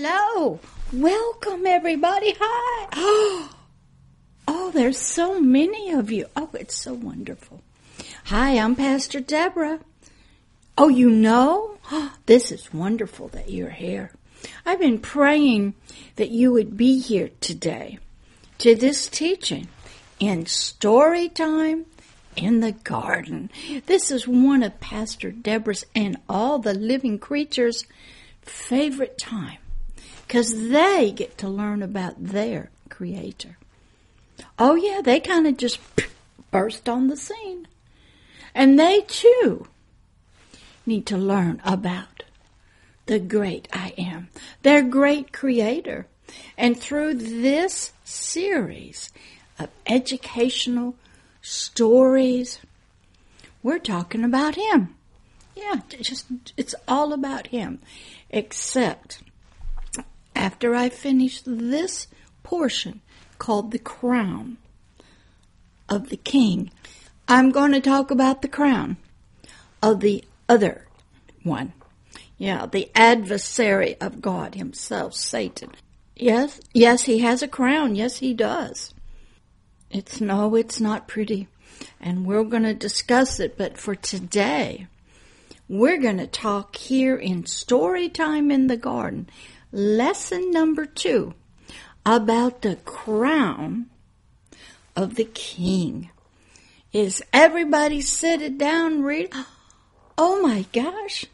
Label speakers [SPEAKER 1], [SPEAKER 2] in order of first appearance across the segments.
[SPEAKER 1] Hello. Welcome, everybody. Hi. Oh, there's so many of you. Oh, it's so wonderful. Hi, I'm Pastor Deborah. Oh, you know? This is wonderful that you're here. I've been praying that you would be here today to this teaching in story time in the garden. This is one of Pastor Deborah's and all the living creatures' favorite time because they get to learn about their creator. Oh, yeah, they kind of just burst on the scene. And they too need to learn about the great I am, their great creator. And through this series of educational stories, we're talking about him. Yeah, just it's all about him. Except after I finish this portion, called The Crown of the King. I'm going to talk about the crown of the other one. Yeah, the adversary of God himself, Satan. Yes, yes, he has a crown. Yes, he does. It's no, it's not pretty. And we're going to discuss it, but for today, we're going to talk here in Story Time in the Garden, lesson number two about the crown of the king. Is everybody sitting down read? Oh my gosh,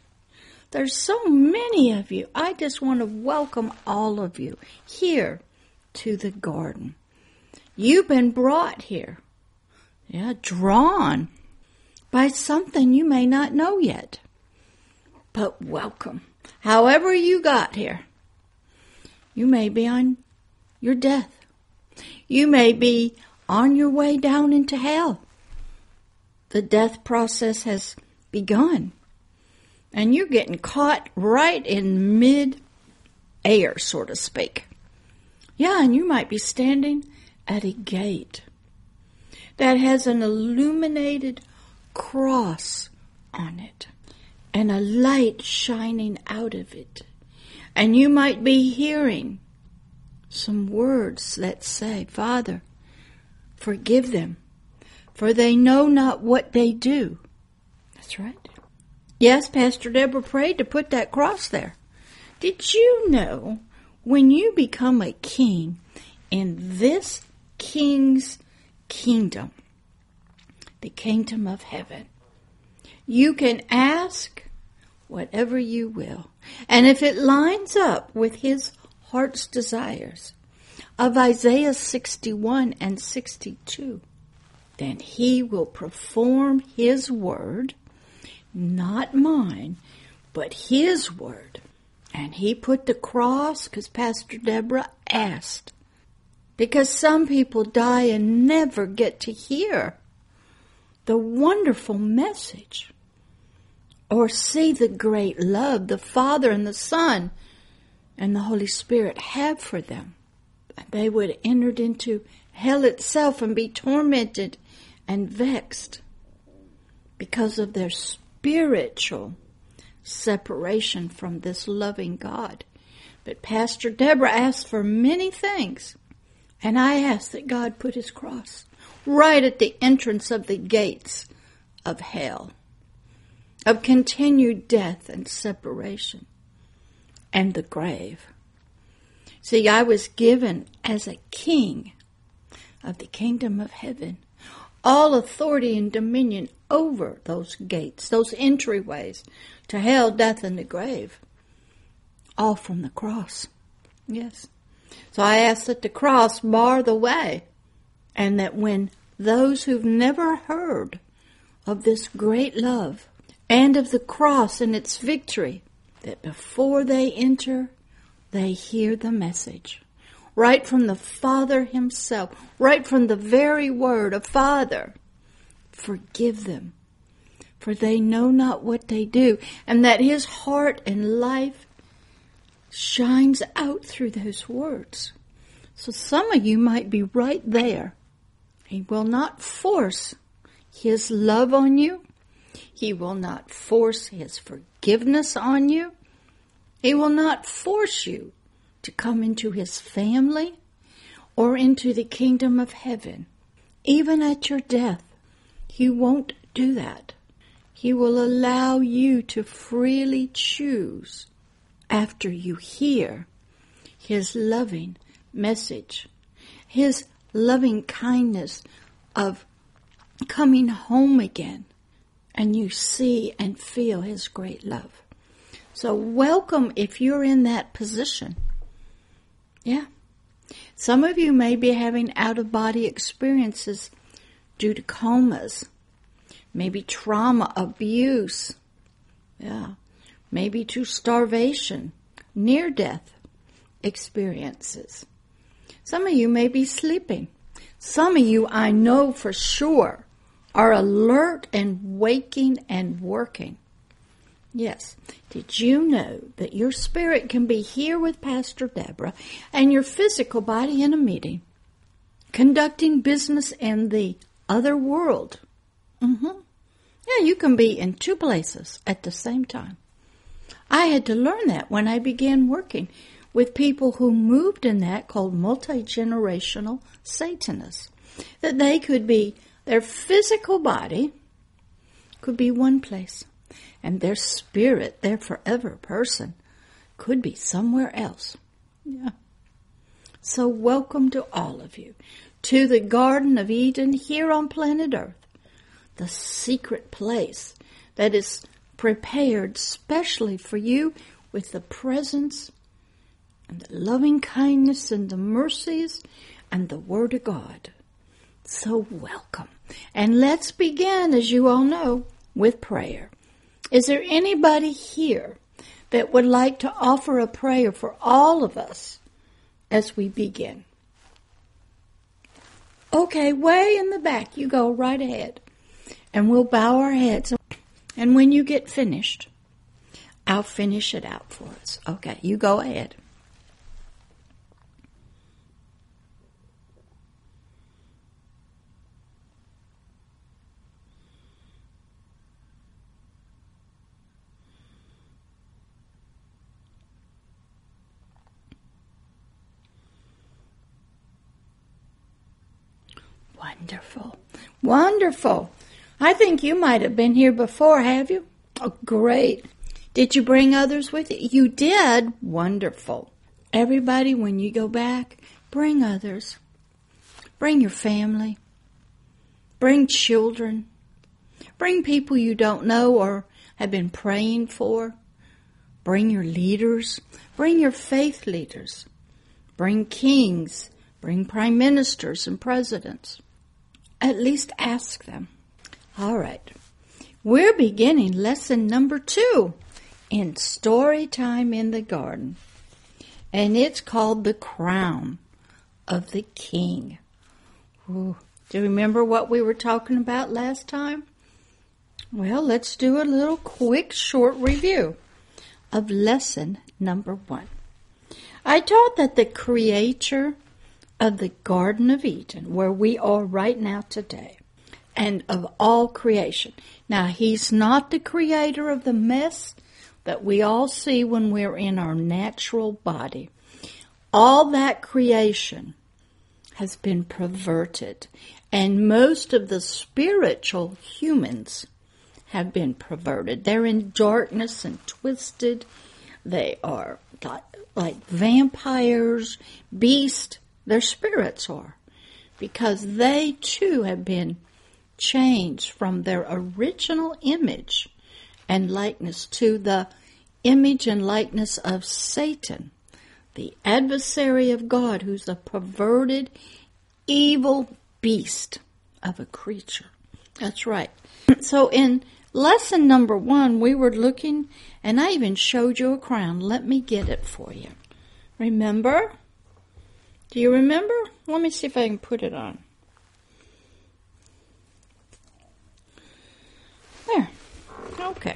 [SPEAKER 1] there's so many of you. I just want to welcome all of you here to the garden. You've been brought here, yeah, drawn by something you may not know yet. But welcome. However you got here, you may be on your death. You may be on your way down into hell. The death process has begun. And you're getting caught right in mid air, so to speak. Yeah, and you might be standing at a gate that has an illuminated cross on it and a light shining out of it. And you might be hearing some words that say, Father, forgive them, for they know not what they do. That's right. Yes, Pastor Deborah prayed to put that cross there. Did you know when you become a king in this king's kingdom, the kingdom of heaven, you can ask whatever you will. And if it lines up with his heart's desires of Isaiah 61 and 62, then he will perform his word, not mine, but his word. And he put the cross because Pastor Deborah asked. Because some people die and never get to hear the wonderful message or see the great love the Father and the Son and the Holy Spirit have for them. They would have entered into hell itself and be tormented and vexed because of their spiritual separation from this loving God. But Pastor Deborah asked for many things, and I asked that God put his cross right at the entrance of the gates of hell, of continued death and separation and the grave. See, I was given as a king of the kingdom of heaven all authority and dominion over those gates, those entryways to hell, death, and the grave. All from the cross. Yes. So I ask that the cross bar the way, and that when those who've never heard of this great love and of the cross and its victory that before they enter, they hear the message. Right from the Father Himself, right from the very word of Father. Forgive them, for they know not what they do, and that His heart and life shines out through those words. So some of you might be right there. He will not force His love on you. He will not force His forgiveness on you. He will not force you to come into his family or into the kingdom of heaven. Even at your death, he won't do that. He will allow you to freely choose after you hear his loving message, his loving kindness of coming home again, and you see and feel his great love. So, welcome if you're in that position. Yeah. Some of you may be having out of body experiences due to comas, maybe trauma, abuse. Yeah. Maybe to starvation, near death experiences. Some of you may be sleeping. Some of you, I know for sure, are alert and waking and working. Yes. Did you know that your spirit can be here with Pastor Deborah and your physical body in a meeting, conducting business in the other world? Mm-hmm. Yeah, you can be in two places at the same time. I had to learn that when I began working with people who moved in that called multi generational Satanists. That they could be, their physical body could be one place and their spirit, their forever person, could be somewhere else. Yeah. So welcome to all of you to the Garden of Eden here on planet Earth, the secret place that is prepared specially for you with the presence and the loving kindness and the mercies and the Word of God. So welcome. And let's begin, as you all know, with prayer. Is there anybody here that would like to offer a prayer for all of us as we begin? Okay, way in the back, you go right ahead. And we'll bow our heads. And when you get finished, I'll finish it out for us. Okay, you go ahead. Wonderful. Wonderful. I think you might have been here before, have you? Oh, great. Did you bring others with you? You did? Wonderful. Everybody, when you go back, bring others. Bring your family. Bring children. Bring people you don't know or have been praying for. Bring your leaders. Bring your faith leaders. Bring kings. Bring prime ministers and presidents. At least ask them. All right. We're beginning lesson number two in Story Time in the Garden. And it's called The Crown of the King. Ooh. Do you remember what we were talking about last time? Well, let's do a little quick short review of lesson number one. I taught that the Creator of the Garden of Eden, where we are right now today, and of all creation. Now, He's not the creator of the mess that we all see when we're in our natural body. All that creation has been perverted, and most of the spiritual humans have been perverted. They're in darkness and twisted. They are like, vampires, beasts, their spirits are, because they too have been changed from their original image and likeness to the image and likeness of Satan, the adversary of God, who's a perverted, evil beast of a creature. That's right. So in lesson number one, we were looking, and I even showed you a crown. Let me get it for you. Remember? Do you remember? Let me see if I can put it on. There. Okay.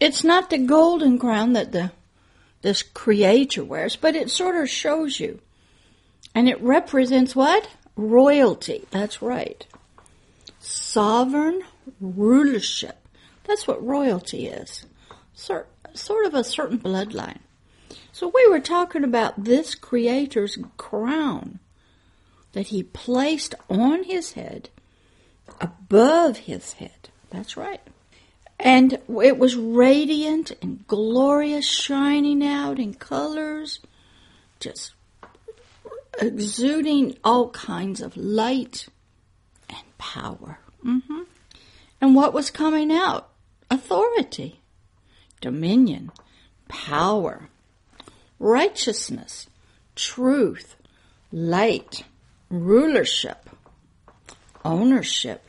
[SPEAKER 1] It's not the golden crown that the this creator wears, but it sort of shows you. And it represents what? Royalty. That's right. Sovereign rulership. That's what royalty is. Sort, sort of a certain bloodline. So we were talking about this Creator's crown that He placed on His head, above His head. That's right. And it was radiant and glorious, shining out in colors, just exuding all kinds of light and power. Mm-hmm. And what was coming out? Authority, dominion, power, righteousness, truth, light, rulership, ownership,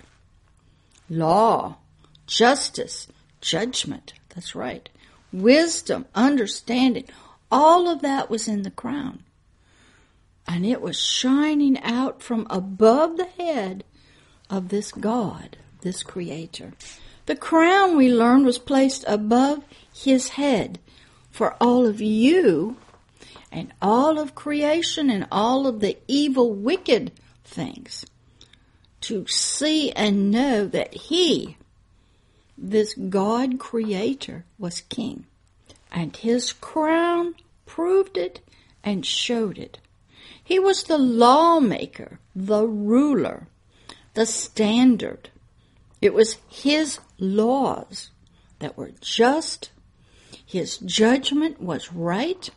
[SPEAKER 1] law, justice, judgment. That's right. Wisdom, understanding. All of that was in the crown. And it was shining out from above the head of this God, this Creator. The crown, we learned, was placed above his head for all of you and all of creation and all of the evil, wicked things to see and know that he, this God creator, was king. And his crown proved it and showed it. He was the lawmaker, the ruler, the standard. It was his laws that were just. His judgment was right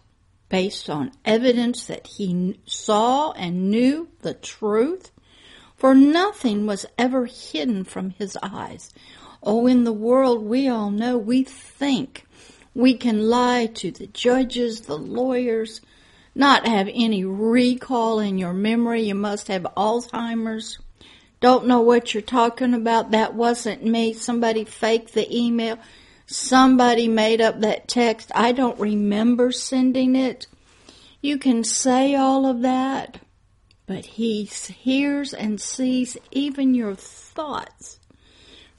[SPEAKER 1] based on evidence that he saw and knew the truth. For nothing was ever hidden from his eyes. Oh, in the world, we all know we think we can lie to the judges, the lawyers, not have any recall in your memory. You must have Alzheimer's. Don't know what you're talking about. That wasn't me. Somebody faked the email. Somebody made up that text. I don't remember sending it. You can say all of that, but he hears and sees even your thoughts.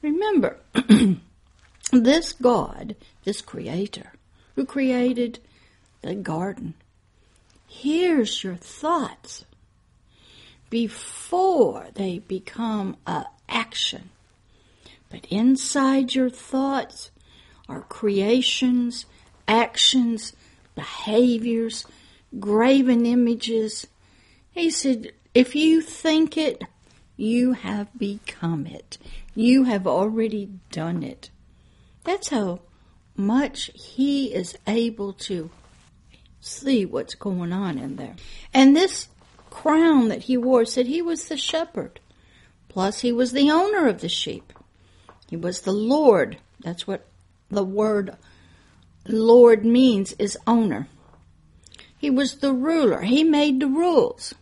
[SPEAKER 1] Remember, this God, this creator, who created the garden, hears your thoughts before they become a action. But inside your thoughts are creations, actions, behaviors, graven images. He said, if you think it, you have become it. You have already done it. That's how much he is able to see what's going on in there. And this crown that he wore said he was the shepherd. Plus, he was the owner of the sheep. He was the Lord. That's what the word Lord means is owner. He was the ruler. He made the rules.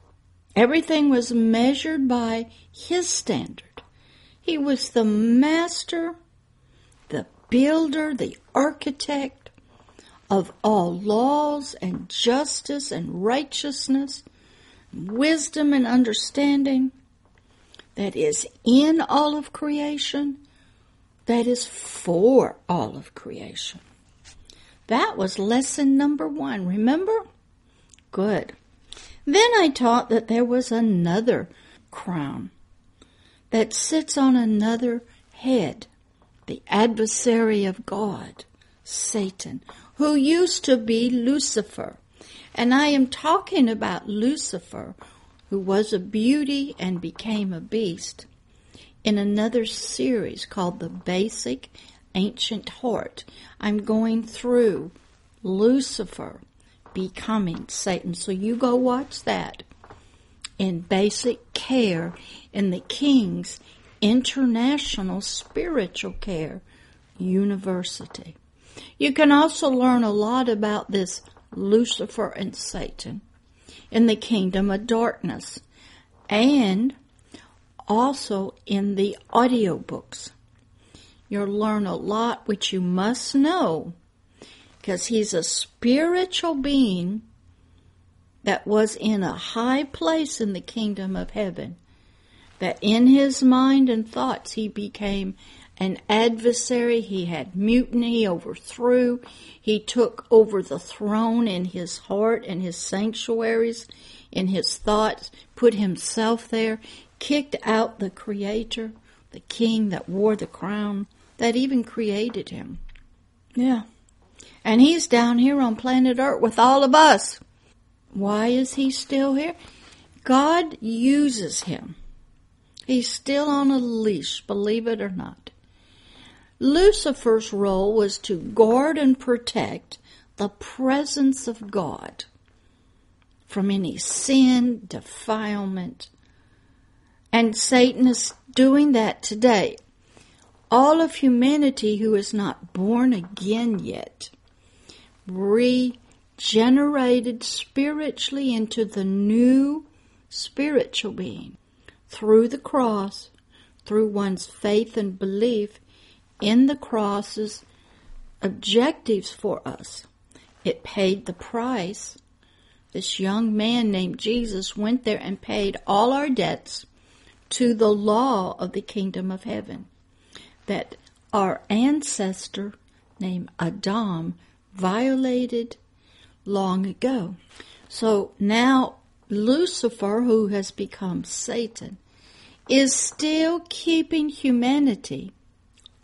[SPEAKER 1] Everything was measured by his standard. He was the master, the builder, the architect of all laws and justice and righteousness, wisdom and understanding that is in all of creation, that is for all of creation. That was lesson number one. Remember? Good. Then I taught that there was another crown that sits on another head, the adversary of God, Satan, who used to be Lucifer. And I am talking about Lucifer, who was a beauty and became a beast, in another series called The Basic Ancient Heart. I'm going through Lucifer becoming Satan. So you go watch that in basic care in the King's International Spiritual Care University. You can also learn a lot about this Lucifer and Satan in the kingdom of darkness and also in the audiobooks. You'll learn a lot which you must know because he's a spiritual being that was in a high place in the kingdom of heaven. That in his mind and thoughts he became an adversary. He had mutiny, overthrew. He took over the throne in his heart and his sanctuaries, in his thoughts, put himself there, kicked out the creator, the king that wore the crown, that even created him. Yeah. And he's down here on planet Earth with all of us. Why is he still here? God uses him. He's still on a leash, believe it or not. Lucifer's role was to guard and protect the presence of God from any sin, defilement. And Satan is doing that today. All of humanity who is not born again yet, regenerated spiritually into the new spiritual being through the cross, through one's faith and belief in the cross's objectives for us. It paid the price this young man named Jesus went there and paid all our debts to the law of the kingdom of heaven that our ancestor named Adam violated long ago. So now Lucifer, who has become Satan, is still keeping humanity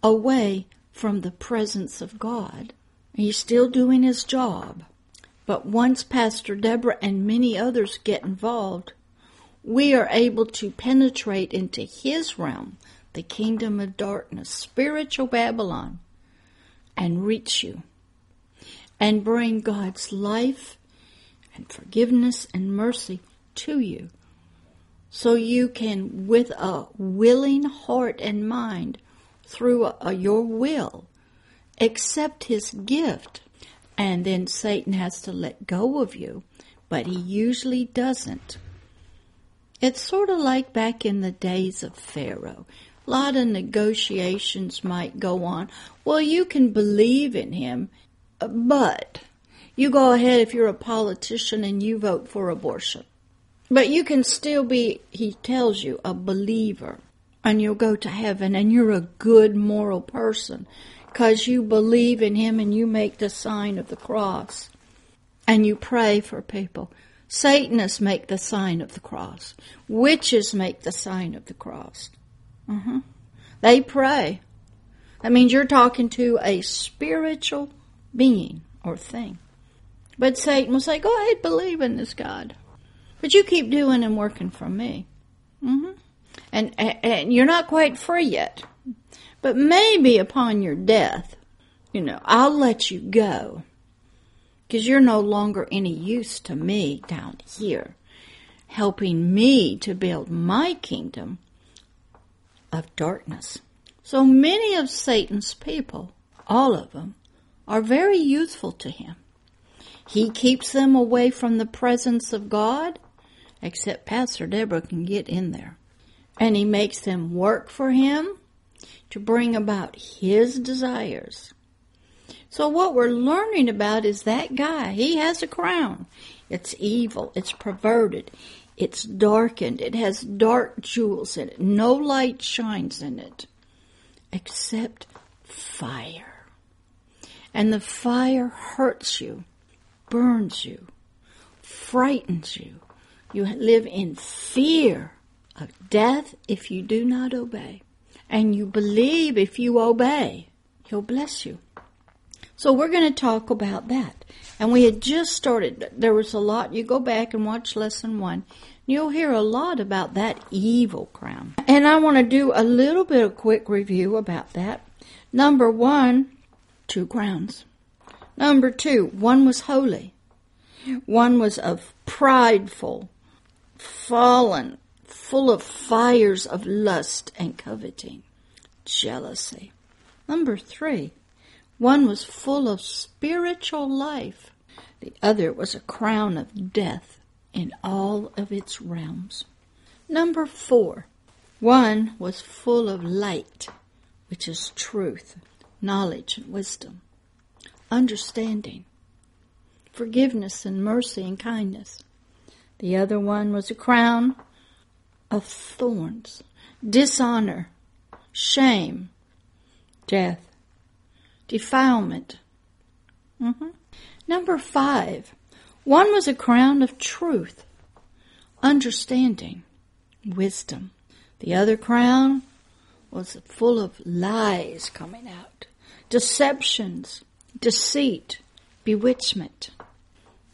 [SPEAKER 1] away from the presence of God. He's still doing his job. But once Pastor Deborah and many others get involved, we are able to penetrate into his realm, the kingdom of darkness, spiritual Babylon, and reach you and bring God's life and forgiveness and mercy to you so you can, with a willing heart and mind, through a, a, your will, accept his gift and then Satan has to let go of you, but he usually doesn't. It's sort of like back in the days of Pharaoh. A lot of negotiations might go on. Well, you can believe in him, but you go ahead if you're a politician and you vote for abortion. But you can still be, he tells you, a believer. And you'll go to heaven and you're a good moral person because you believe in Him and you make the sign of the cross and you pray for people. Satanists make the sign of the cross. Witches make the sign of the cross. Uh-huh. They pray. That means you're talking to a spiritual being or thing. But Satan will say, go ahead, believe in this God. But you keep doing and working for me. Mm-hmm. And, and you're not quite free yet. But maybe upon your death, you know, I'll let you go because you're no longer any use to me down here, helping me to build my kingdom of darkness. So many of Satan's people, all of them, are very useful to him. He keeps them away from the presence of God, except Pastor Deborah can get in there. And he makes them work for him to bring about his desires. So what we're learning about is that guy. He has a crown. It's evil. It's perverted. It's darkened. It has dark jewels in it. No light shines in it except fire. And the fire hurts you, burns you, frightens you. You live in fear of death if you do not obey and you believe if you obey, He'll bless you. So we're going to talk about that. And we had just started, there was a lot, you go back and watch lesson one, you'll hear a lot about that evil crown. And I want to do a little bit of quick review about that. Number one, two crowns. Number two, one was holy. One was of prideful, fallen, full of fires of lust and coveting, jealousy. Number three, one was full of spiritual life. The other was a crown of death in all of its realms. Number four, one was full of light, which is truth, knowledge, and wisdom, understanding, forgiveness, and mercy and kindness. The other one was a crown of thorns, dishonor, shame, death, defilement. Mm-hmm. Number five, one was a crown of truth, understanding, wisdom. The other crown was full of lies coming out, deceptions, deceit, bewitchment.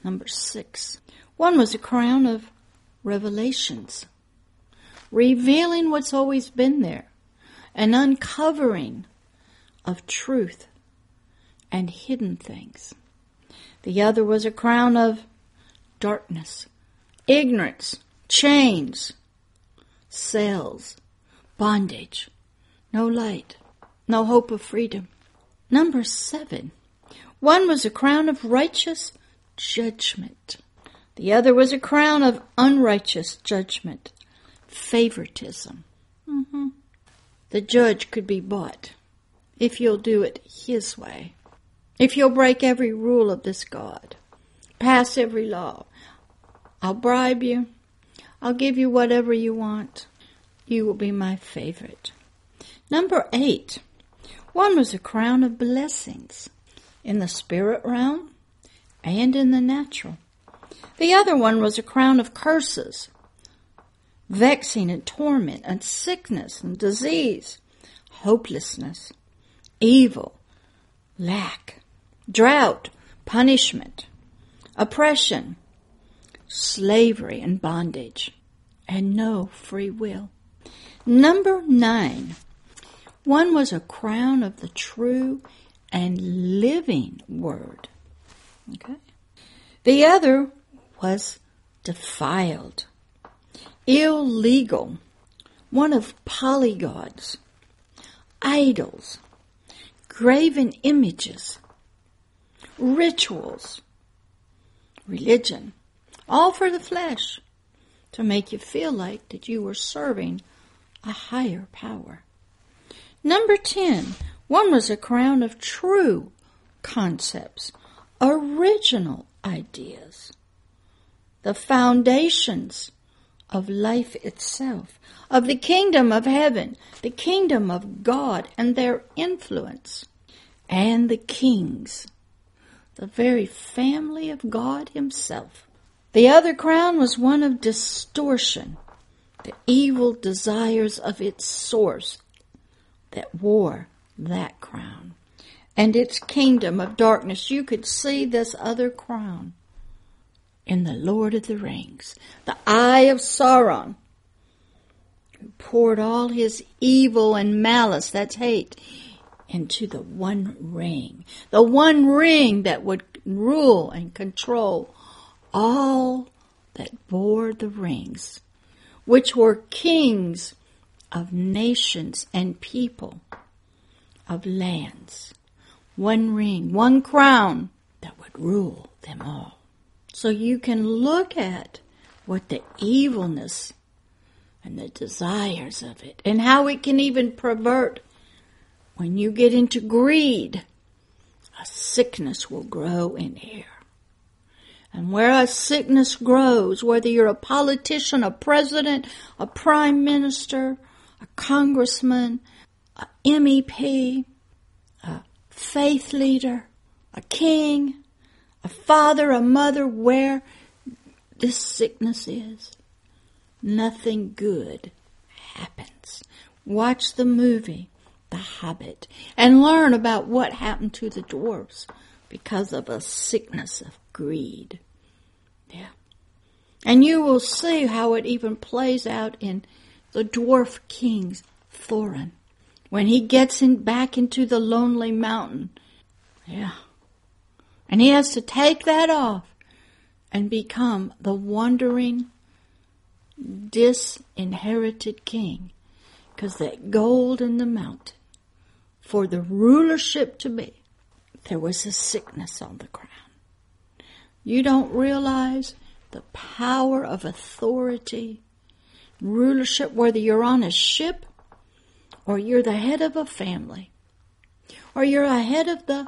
[SPEAKER 1] Number six. One was a crown of revelations, revealing what's always been there, an uncovering of truth and hidden things. The other was a crown of darkness, ignorance, chains, cells, bondage, no light, no hope of freedom. Number seven. One was a crown of righteous judgment. The other was a crown of unrighteous judgment, favoritism. Mm-hmm. The judge could be bought if you'll do it his way. If you'll break every rule of this God, pass every law, I'll bribe you. I'll give you whatever you want. You will be my favorite. Number eight. One was a crown of blessings in the spirit realm and in the natural. The other one was a crown of curses, vexing and torment and sickness and disease, hopelessness, evil, lack, drought, punishment, oppression, slavery and bondage, and no free will. Number nine, one was a crown of the true and living word. Okay. The other was defiled, illegal, one of polygods, idols, graven images, rituals, religion, all for the flesh, to make you feel like that you were serving a higher power. Number 10, one was a crown of true concepts, original ideas, the foundations of life itself, of the kingdom of heaven, the kingdom of God and their influence, and the kings, the very family of God Himself. The other crown was one of distortion, the evil desires of its source that wore that crown. And its kingdom of darkness, you could see this other crown in the Lord of the Rings, the eye of Sauron, who poured all his evil and malice, that's hate, into the one ring. The one ring that would rule and control all that bore the rings, which were kings of nations and people, of lands. One ring, one crown that would rule them all. So you can look at what the evilness and the desires of it and how it can even pervert when you get into greed. A sickness will grow in here. And where a sickness grows, whether you're a politician, a president, a prime minister, a congressman, a MEP, a faith leader, a king, a father, a mother, where this sickness is, nothing good happens. Watch the movie, The Hobbit, and learn about what happened to the dwarfs because of a sickness of greed. Yeah. And you will see how it even plays out in the dwarf king's Thorin when he gets in back into the lonely mountain. Yeah. And he has to take that off and become the wandering, disinherited king. Because that gold in the mountain, for the rulership to be, there was a sickness on the crown. You don't realize the power of authority, rulership, whether you're on a ship or you're the head of a family or you're a head of the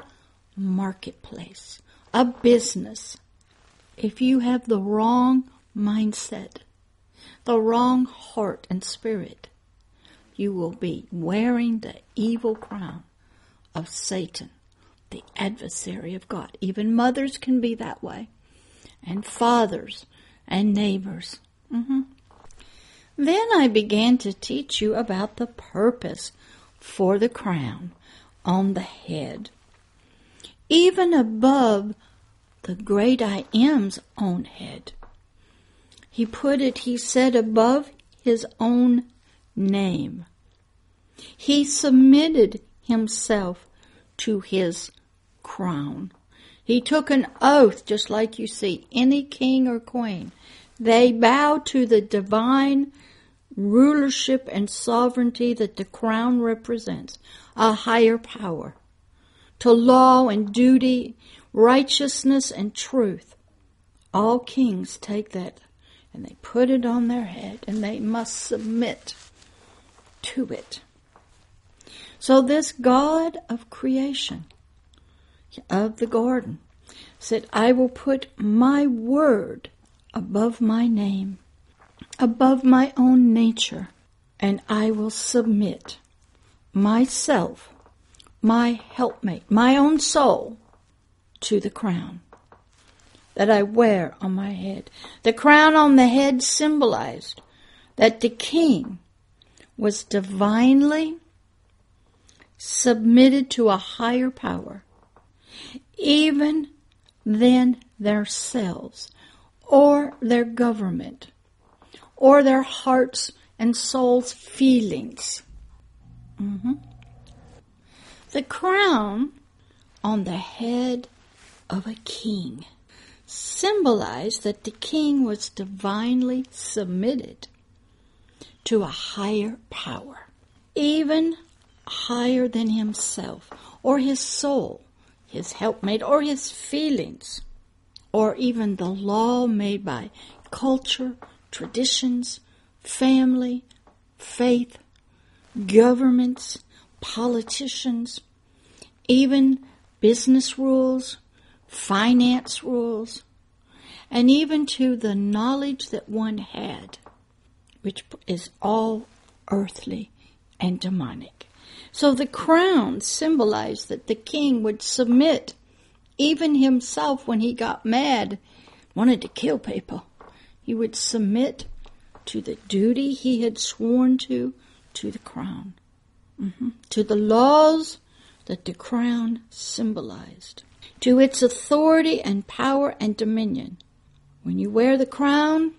[SPEAKER 1] marketplace, a business. If you have the wrong mindset, the wrong heart and spirit, you will be wearing the evil crown of Satan the adversary of God. Even mothers can be that way, and fathers and neighbors. Mm-hmm. Then I began to teach you about the purpose for the crown on the head. even above the great I am's own head. He put it, he said, above his own name. He submitted himself to his crown. He took an oath, just like you see any king or queen. They bow to the divine rulership and sovereignty that the crown represents, a higher power, to law and duty, righteousness and truth. All kings take that and they put it on their head and they must submit to it. So this God of creation, of the garden, said, I will put my word above my name, above my own nature, and I will submit myself, my helpmate, my own soul, to the crown that I wear on my head. The crown on the head symbolized that the king was divinely submitted to a higher power, even than themselves, or their government, or their hearts and souls' feelings. Mm-hmm. The crown on the head of a king symbolized that the king was divinely submitted to a higher power, even higher than himself, or his soul, his helpmate, or his feelings, or even the law made by culture, traditions, family, faith, governments, politicians, even business rules, finance rules, and even to the knowledge that one had, which is all earthly and demonic. So the crown symbolized that the king would submit, even himself when he got mad, wanted to kill people. He would submit to the duty he had sworn to, to the crown, mm-hmm. to the laws that the crown symbolized to its authority and power and dominion. When you wear the crown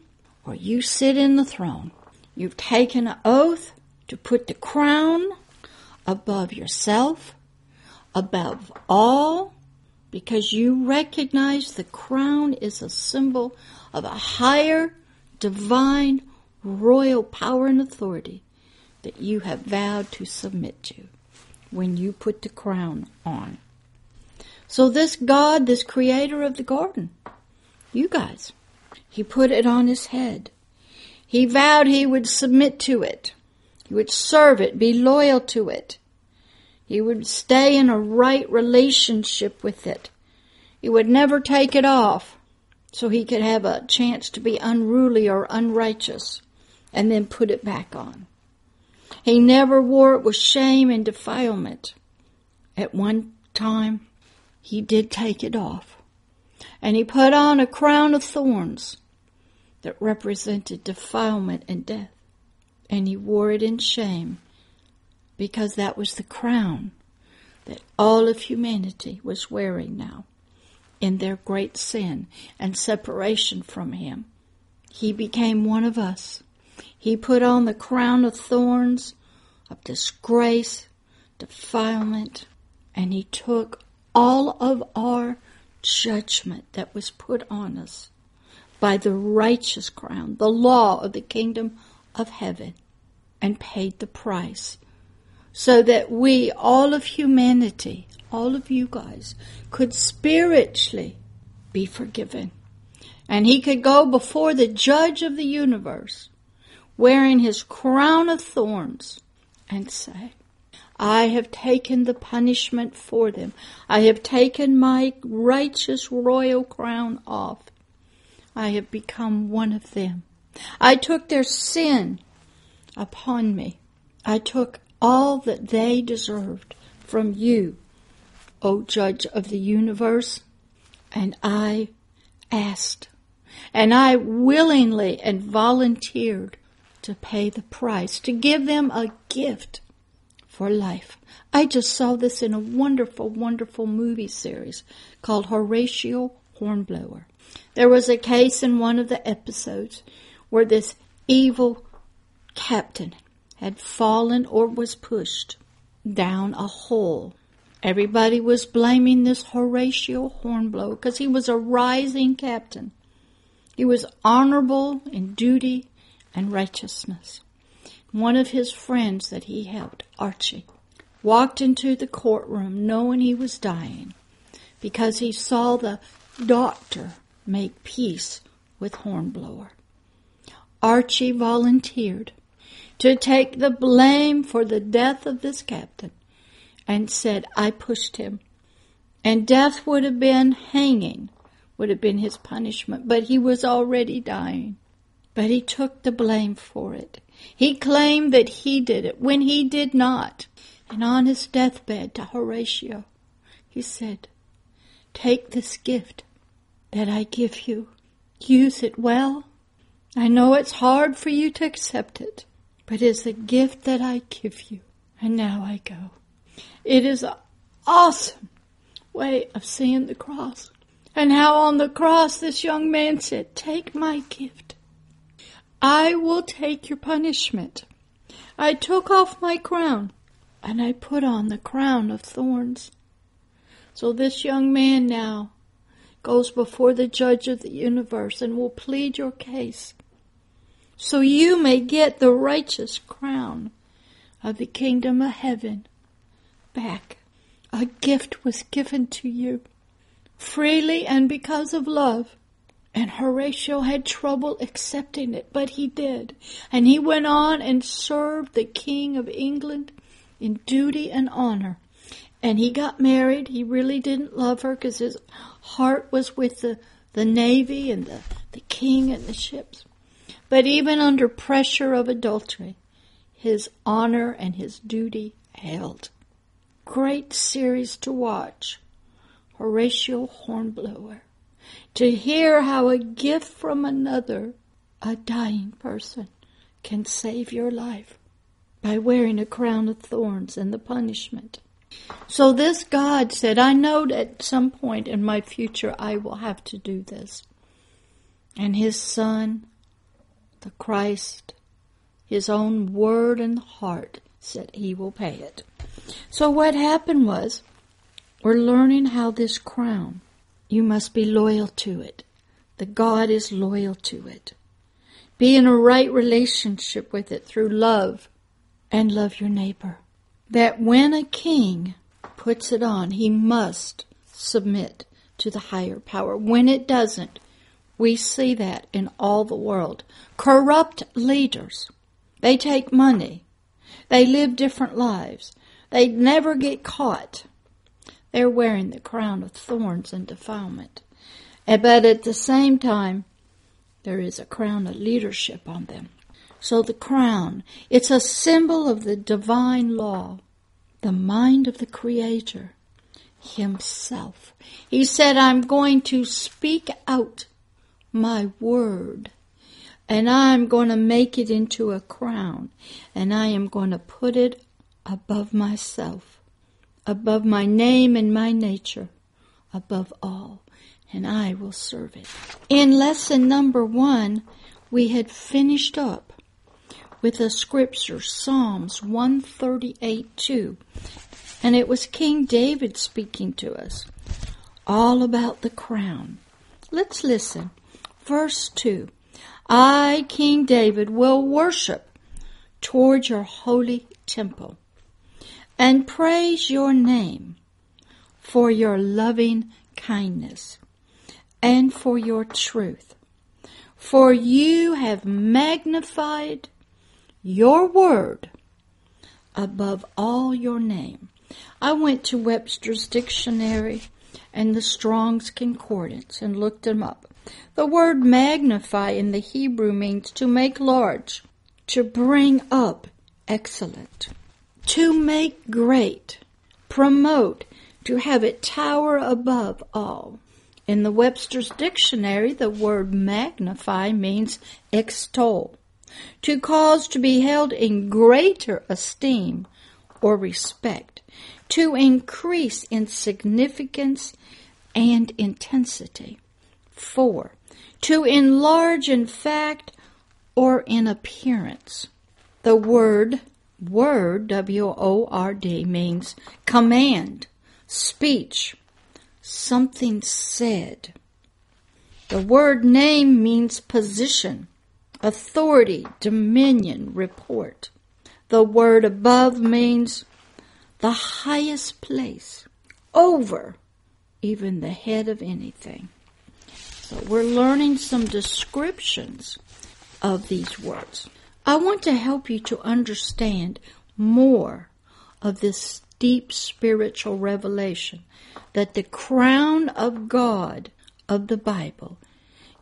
[SPEAKER 1] or you sit in the throne, you've taken an oath to put the crown above yourself, above all, because you recognize the crown is a symbol of a higher, divine, royal power and authority that you have vowed to submit to when you put the crown on. So this God, this creator of the garden, you guys, he put it on his head. He vowed he would submit to it. He would serve it, be loyal to it. He would stay in a right relationship with it. He would never take it off so he could have a chance to be unruly or unrighteous and then put it back on. He never wore it with shame and defilement. At one time, he did take it off. And he put on a crown of thorns that represented defilement and death. And he wore it in shame because that was the crown that all of humanity was wearing now in their great sin and separation from him. He became one of us. He put on the crown of thorns of disgrace, defilement, and he took all of our judgment that was put on us by the righteous crown, the law of the kingdom of heaven, and paid the price so that we, all of humanity, all of you guys, could spiritually be forgiven. And he could go before the judge of the universe wearing his crown of thorns and say, I have taken the punishment for them. I have taken my righteous royal crown off. I have become one of them. I took their sin upon me. I took all that they deserved from you, O Judge of the universe, and I asked, and I willingly and volunteered to pay the price, to give them a gift for life. I just saw this in a wonderful, wonderful movie series called Horatio Hornblower. There was a case in one of the episodes where this evil captain had fallen or was pushed down a hole. Everybody was blaming this Horatio Hornblower because he was a rising captain. He was honorable in duty and righteousness. One of his friends that he helped, Archie, walked into the courtroom knowing he was dying because he saw the doctor make peace with Hornblower. Archie volunteered to take the blame for the death of this captain and said, I pushed him. And death would have been hanging, would have been his punishment, but he was already dying. But he took the blame for it. He claimed that he did it when he did not. And on his deathbed to Horatio, he said, Take this gift that I give you. Use it well. I know it's hard for you to accept it, but it's a gift that I give you. And now I go. It is an awesome way of seeing the cross. And how on the cross this young man said, Take my gift. I will take your punishment. I took off my crown and I put on the crown of thorns. So this young man now goes before the judge of the universe and will plead your case so you may get the righteous crown of the kingdom of heaven back. A gift was given to you freely and because of love. And Horatio had trouble accepting it, but he did. And he went on and served the King of England in duty and honor. And he got married. He really didn't love her because his heart was with the, the Navy and the, the King and the ships. But even under pressure of adultery, his honor and his duty held. Great series to watch. Horatio Hornblower. To hear how a gift from another, a dying person, can save your life by wearing a crown of thorns and the punishment. So this God said, I know at some point in my future I will have to do this. And his son, the Christ, his own word and heart said he will pay it. So what happened was, we're learning how this crown, you must be loyal to it. The God is loyal to it. Be in a right relationship with it through love and love your neighbor. That when a king puts it on, he must submit to the higher power. When it doesn't, we see that in all the world. Corrupt leaders, they take money. They live different lives. They never get caught. They're wearing the crown of thorns and defilement. Eh, but at the same time, there is a crown of leadership on them. So the crown, it's a symbol of the divine law, the mind of the Creator Himself. He said, I'm going to speak out my word and I'm going to make it into a crown and I am going to put it above myself, above my name and my nature, above all, and I will serve it. In lesson number one, we had finished up with a scripture, Psalms 138 2. And it was King David speaking to us all about the crown. Let's listen. Verse 2 I, King David, will worship toward your holy temple and praise your name for your loving kindness and for your truth. For you have magnified your word above all your name. I went to Webster's dictionary and the Strong's Concordance and looked them up. The word magnify in the Hebrew means to make large, to bring up excellent, to make great, promote, to have it tower above all. In the Webster's dictionary, the word magnify means extol, to cause to be held in greater esteem or respect, to increase in significance and intensity. 4. To enlarge in fact or in appearance. The word word W O R D means command, speech, something said. The word name means position, authority, dominion, report. The word above means the highest place, over even the head of anything. So we're learning some descriptions of these words. I want to help you to understand more of this deep spiritual revelation that the crown of God of the Bible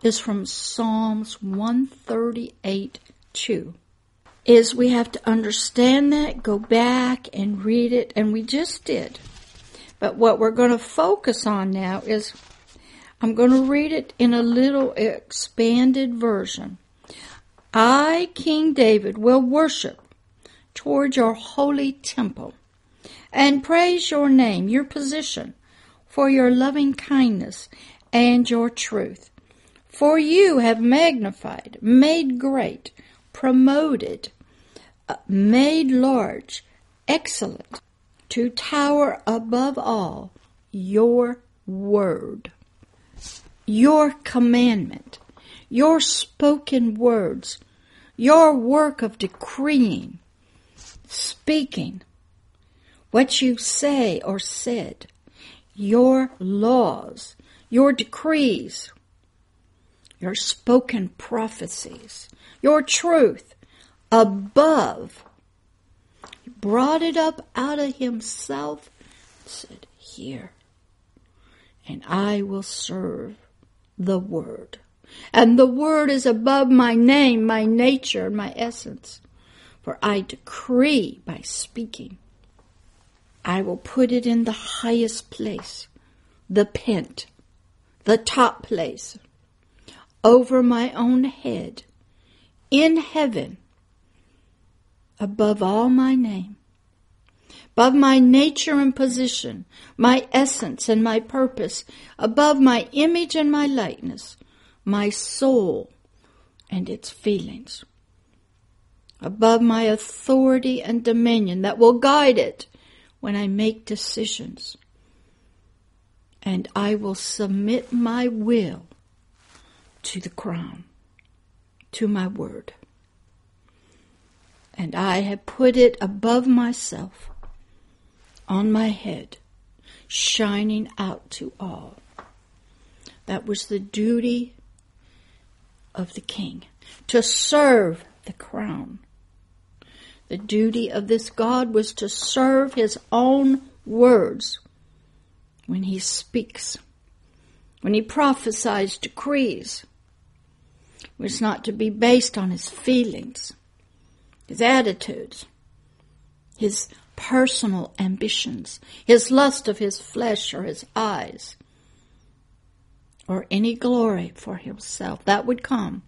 [SPEAKER 1] is from Psalms 138 2. Is we have to understand that, go back and read it, and we just did. But what we're going to focus on now is I'm going to read it in a little expanded version. I, King David, will worship toward your holy temple and praise your name, your position, for your loving kindness and your truth. For you have magnified, made great, promoted, uh, made large, excellent, to tower above all your word, your commandment your spoken words, your work of decreeing, speaking, what you say or said, your laws, your decrees, your spoken prophecies, your truth above. He brought it up out of himself, said, Here, and I will serve the word. And the word is above my name, my nature, my essence. For I decree by speaking. I will put it in the highest place, the pent, the top place, over my own head, in heaven, above all my name, above my nature and position, my essence and my purpose, above my image and my likeness, my soul and its feelings, above my authority and dominion that will guide it when I make decisions. And I will submit my will to the crown, to my word. And I have put it above myself, on my head, shining out to all. That was the duty of the king, to serve the crown. The duty of this God was to serve his own words when he speaks, when he prophesies decrees. Was not to be based on his feelings, his attitudes, his personal ambitions, his lust of his flesh or his eyes or any glory for himself. That would come.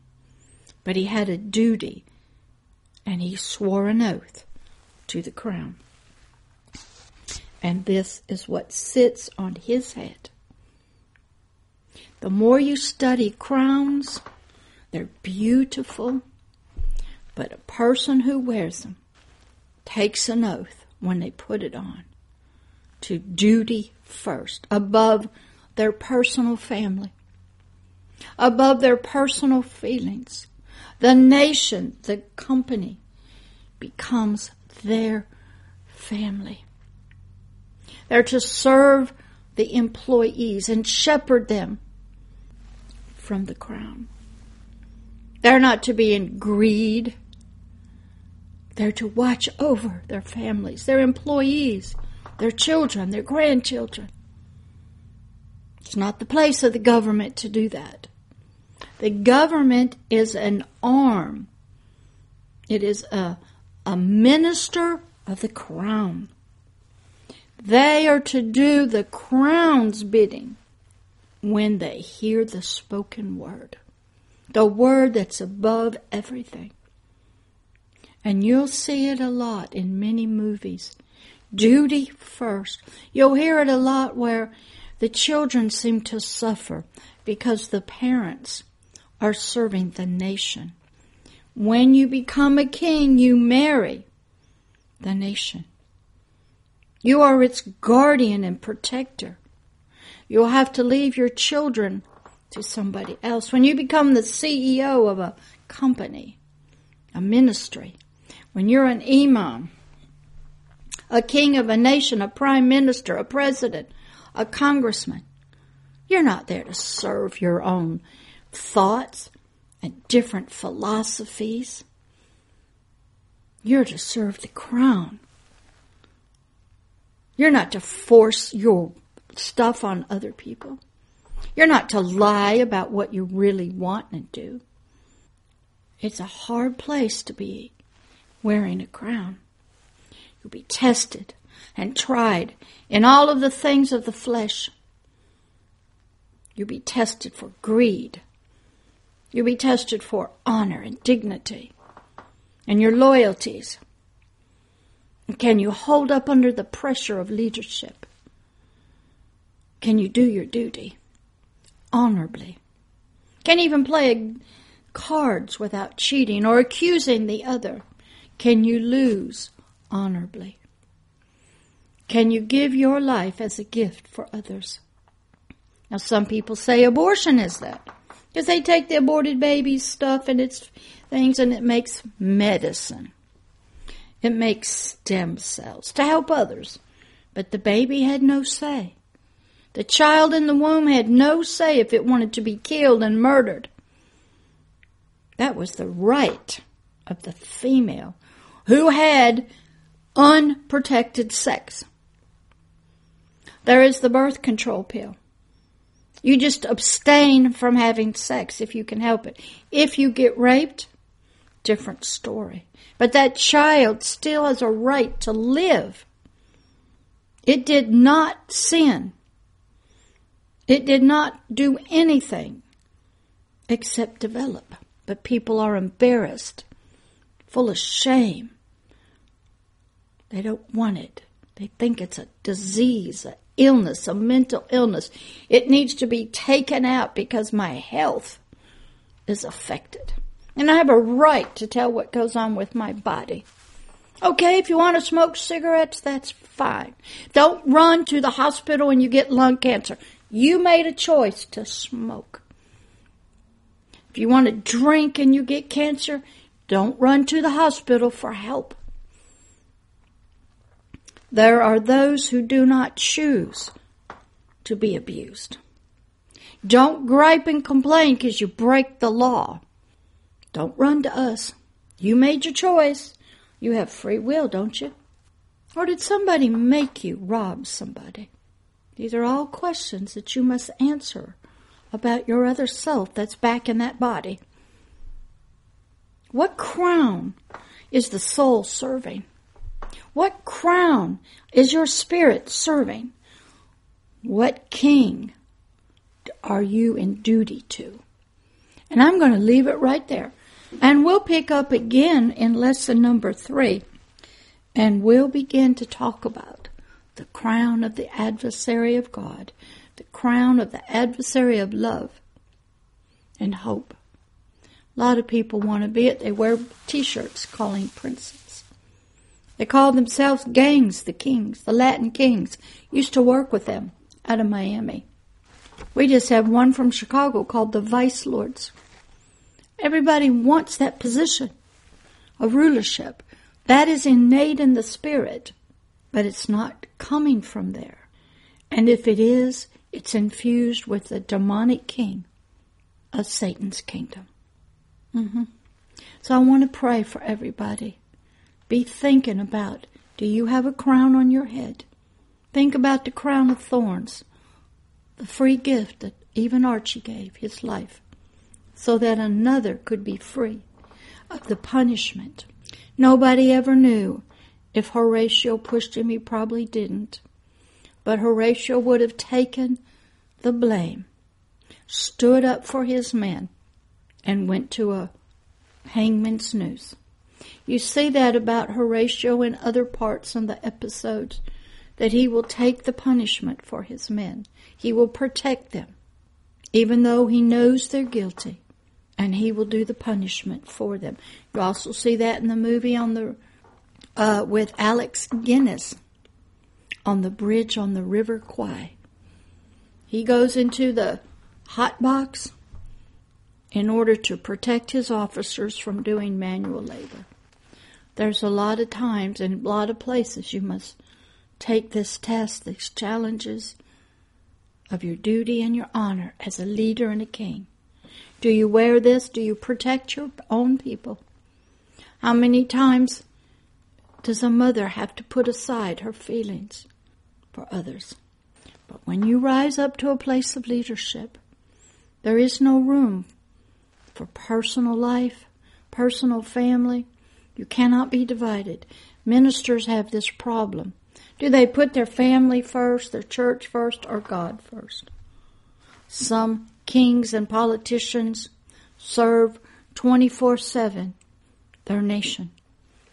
[SPEAKER 1] But he had a duty, and he swore an oath to the crown. And this is what sits on his head. The more you study crowns, they're beautiful, but a person who wears them takes an oath when they put it on to duty first, above their personal family, above their personal feelings. The nation, the company becomes their family. They're to serve the employees and shepherd them from the crown. They're not to be in greed. They're to watch over their families, their employees, their children, their grandchildren. It's not the place of the government to do that. The government is an arm. It is a, a minister of the crown. They are to do the crown's bidding when they hear the spoken word, the word that's above everything. And you'll see it a lot in many movies. Duty first. You'll hear it a lot where the children seem to suffer because the parents are serving the nation. When you become a king, you marry the nation. You are its guardian and protector. You'll have to leave your children to somebody else. When you become the CEO of a company, a ministry, when you're an imam, a king of a nation, a prime minister, a president, a congressman, you're not there to serve your own thoughts and different philosophies. You're to serve the crown. You're not to force your stuff on other people. You're not to lie about what you really want to do. It's a hard place to be wearing a crown. You'll be tested and tried in all of the things of the flesh. You'll be tested for greed. You'll be tested for honor and dignity and your loyalties. Can you hold up under the pressure of leadership? Can you do your duty honorably? Can even play cards without cheating or accusing the other? Can you lose honorably? Can you give your life as a gift for others? Now, some people say abortion is that because they take the aborted baby's stuff and its things and it makes medicine. It makes stem cells to help others. But the baby had no say. The child in the womb had no say if it wanted to be killed and murdered. That was the right of the female who had unprotected sex. There is the birth control pill. You just abstain from having sex if you can help it. If you get raped, different story. But that child still has a right to live. It did not sin. It did not do anything except develop. But people are embarrassed, full of shame. They don't want it. They think it's a disease, an illness, a mental illness. It needs to be taken out because my health is affected. And I have a right to tell what goes on with my body. Okay, if you want to smoke cigarettes, that's fine. Don't run to the hospital when you get lung cancer. You made a choice to smoke. If you want to drink and you get cancer, don't run to the hospital for help. There are those who do not choose to be abused. Don't gripe and complain because you break the law. Don't run to us. You made your choice. You have free will, don't you? Or did somebody make you rob somebody? These are all questions that you must answer about your other self that's back in that body. What crown is the soul serving? What crown is your spirit serving? What king are you in duty to? And I'm going to leave it right there. And we'll pick up again in lesson number three. And we'll begin to talk about the crown of the adversary of God, the crown of the adversary of love and hope. A lot of people want to be it. They wear t-shirts calling princes. They call themselves gangs, the kings, the Latin kings. Used to work with them out of Miami. We just have one from Chicago called the Vice Lords. Everybody wants that position of rulership. That is innate in the spirit, but it's not coming from there. And if it is, it's infused with the demonic king of Satan's kingdom. Mm-hmm. So I want to pray for everybody be thinking about do you have a crown on your head? Think about the crown of thorns, the free gift that even Archie gave his life, so that another could be free of the punishment. Nobody ever knew. If Horatio pushed him, he probably didn't. But Horatio would have taken the blame, stood up for his men, and went to a hangman's noose. You see that about Horatio in other parts in the episodes, that he will take the punishment for his men. He will protect them, even though he knows they're guilty, and he will do the punishment for them. You also see that in the movie on the uh, with Alex Guinness on the bridge on the River Kwai. He goes into the hot box in order to protect his officers from doing manual labor. There's a lot of times and a lot of places you must take this test, these challenges of your duty and your honor as a leader and a king. Do you wear this? Do you protect your own people? How many times does a mother have to put aside her feelings for others? But when you rise up to a place of leadership, there is no room for personal life, personal family. You cannot be divided. Ministers have this problem. Do they put their family first, their church first, or God first? Some kings and politicians serve 24 7 their nation.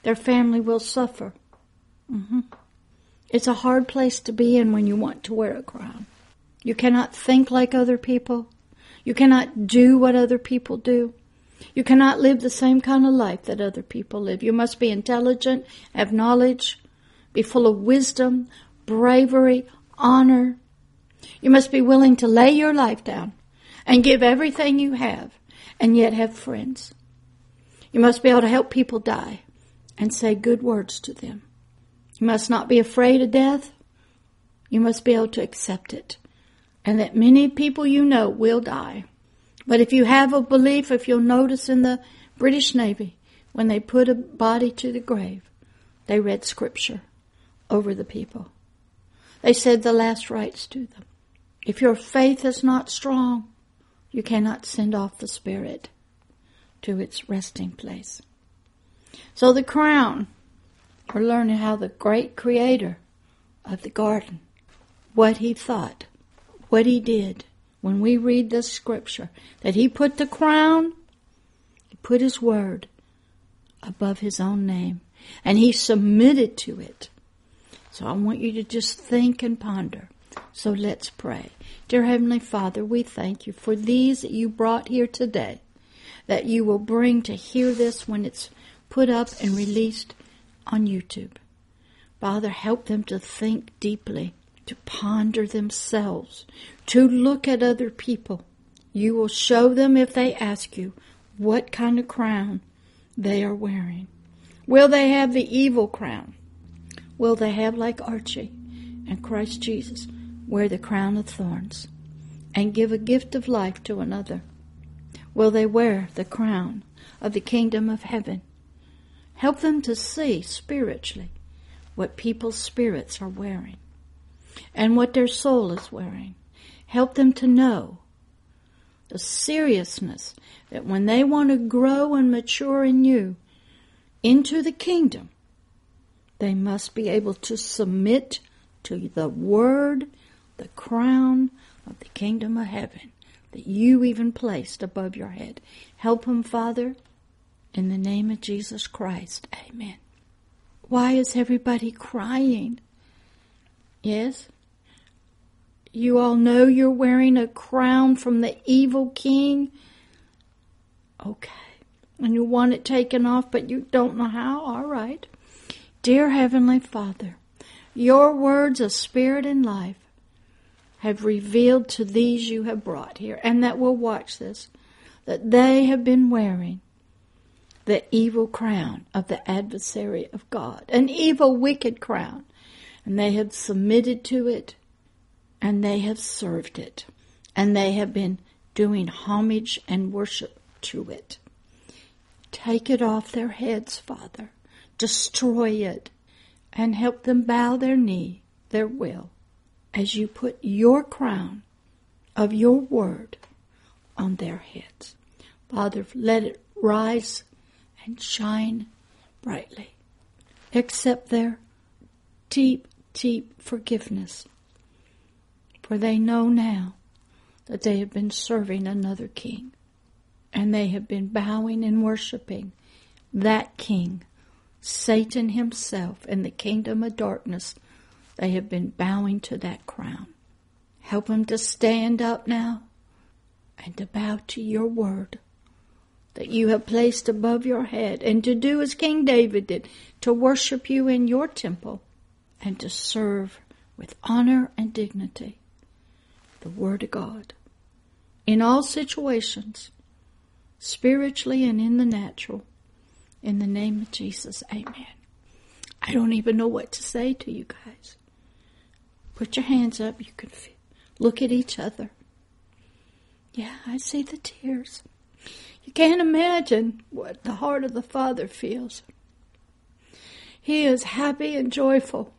[SPEAKER 1] Their family will suffer. Mm-hmm. It's a hard place to be in when you want to wear a crown. You cannot think like other people. You cannot do what other people do. You cannot live the same kind of life that other people live. You must be intelligent, have knowledge, be full of wisdom, bravery, honor. You must be willing to lay your life down and give everything you have and yet have friends. You must be able to help people die and say good words to them. You must not be afraid of death. You must be able to accept it and that many people you know will die. But if you have a belief, if you'll notice in the British Navy, when they put a body to the grave, they read scripture over the people. They said the last rites to them. If your faith is not strong, you cannot send off the spirit to its resting place. So the crown, we're learning how the great creator of the garden, what he thought what he did when we read this scripture that he put the crown, he put his word above his own name, and he submitted to it. So I want you to just think and ponder. So let's pray. Dear Heavenly Father, we thank you for these that you brought here today, that you will bring to hear this when it's put up and released on YouTube. Father, help them to think deeply to ponder themselves, to look at other people. You will show them if they ask you what kind of crown they are wearing. Will they have the evil crown? Will they have, like Archie and Christ Jesus, wear the crown of thorns and give a gift of life to another? Will they wear the crown of the kingdom of heaven? Help them to see spiritually what people's spirits are wearing and what their soul is wearing. Help them to know the seriousness that when they want to grow and mature in you into the kingdom, they must be able to submit to the word, the crown of the kingdom of heaven that you even placed above your head. Help them, Father, in the name of Jesus Christ. Amen. Why is everybody crying? Yes? You all know you're wearing a crown from the evil king? Okay. And you want it taken off, but you don't know how? All right. Dear Heavenly Father, your words of spirit and life have revealed to these you have brought here and that will watch this that they have been wearing the evil crown of the adversary of God, an evil, wicked crown and they have submitted to it and they have served it and they have been doing homage and worship to it. Take it off their heads, Father. Destroy it and help them bow their knee, their will, as you put your crown of your word on their heads. Father, let it rise and shine brightly. Accept their deep deep forgiveness. For they know now that they have been serving another king, and they have been bowing and worshiping that king, Satan himself, and the kingdom of darkness, they have been bowing to that crown. Help them to stand up now and to bow to your word that you have placed above your head, and to do as King David did, to worship you in your temple, and to serve with honor and dignity the Word of God. In all situations, spiritually and in the natural, in the name of Jesus, amen. I don't even know what to say to you guys. Put your hands up. You can feel, look at each other. Yeah, I see the tears. Can't imagine what the heart of the Father feels. He is happy and joyful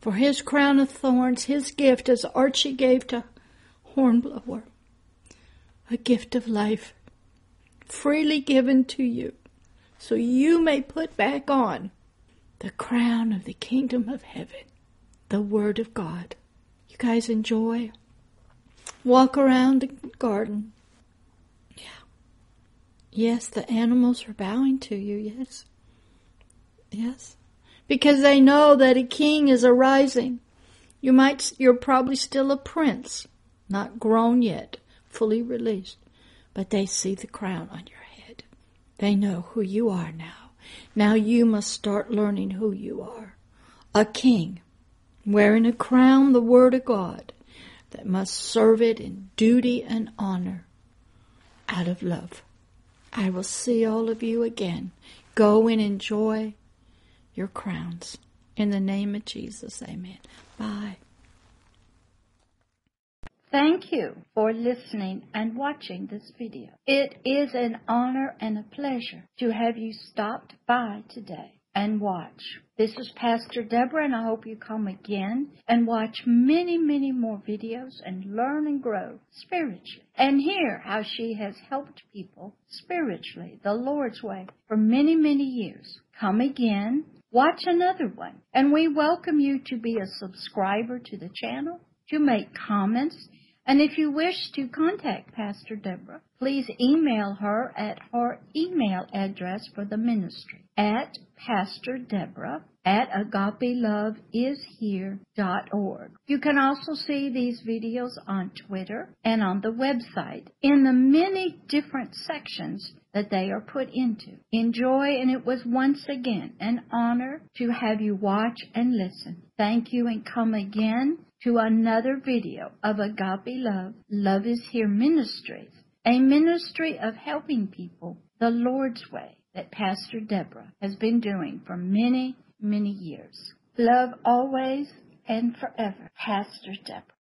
[SPEAKER 1] for his crown of thorns, his gift as Archie gave to Hornblower, a gift of life freely given to you so you may put back on the crown of the kingdom of heaven, the Word of God. You guys enjoy? Walk around the garden. Yes, the animals are bowing to you, yes. Yes. Because they know that a king is arising. You might, you're probably still a prince, not grown yet, fully released, but they see the crown on your head. They know who you are now. Now you must start learning who you are. A king, wearing a crown, the word of God, that must serve it in duty and honor out of love. I will see all of you again. Go and enjoy your crowns. In the name of Jesus, amen. Bye. Thank you for listening and watching this video. It is an honor and a pleasure to have you stopped by today and watch. This is Pastor Deborah, and I hope you come again and watch many, many more videos and learn and grow spiritually and hear how she has helped people spiritually the Lord's way for many, many years. Come again, watch another one, and we welcome you to be a subscriber to the channel, to make comments, and if you wish to contact Pastor Deborah, please email her at her email address for the ministry at Pastor Deborah at agapeloveishere.org. You can also see these videos on Twitter and on the website in the many different sections that they are put into. Enjoy, and it was once again an honor to have you watch and listen. Thank you, and come again to another video of Agape Love, Love is Here Ministries, a ministry of helping people the Lord's way that Pastor Deborah has been doing for many, many years. Love always and forever, Pastor Deborah.